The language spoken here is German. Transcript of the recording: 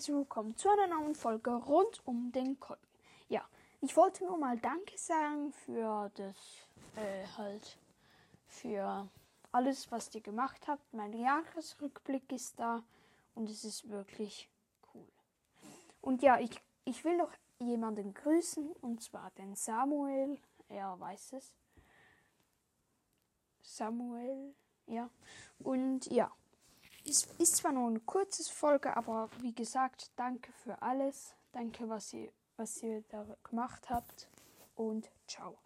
herzlich willkommen zu einer neuen Folge rund um den Kolben. Ja, ich wollte nur mal Danke sagen für das, äh, halt, für alles, was ihr gemacht habt. Mein Jahresrückblick ist da und es ist wirklich cool. Und ja, ich, ich will noch jemanden grüßen und zwar den Samuel. Er weiß es. Samuel, ja. Und ja. Es ist zwar nur eine kurze Folge, aber wie gesagt, danke für alles. Danke, was ihr, was ihr da gemacht habt. Und ciao.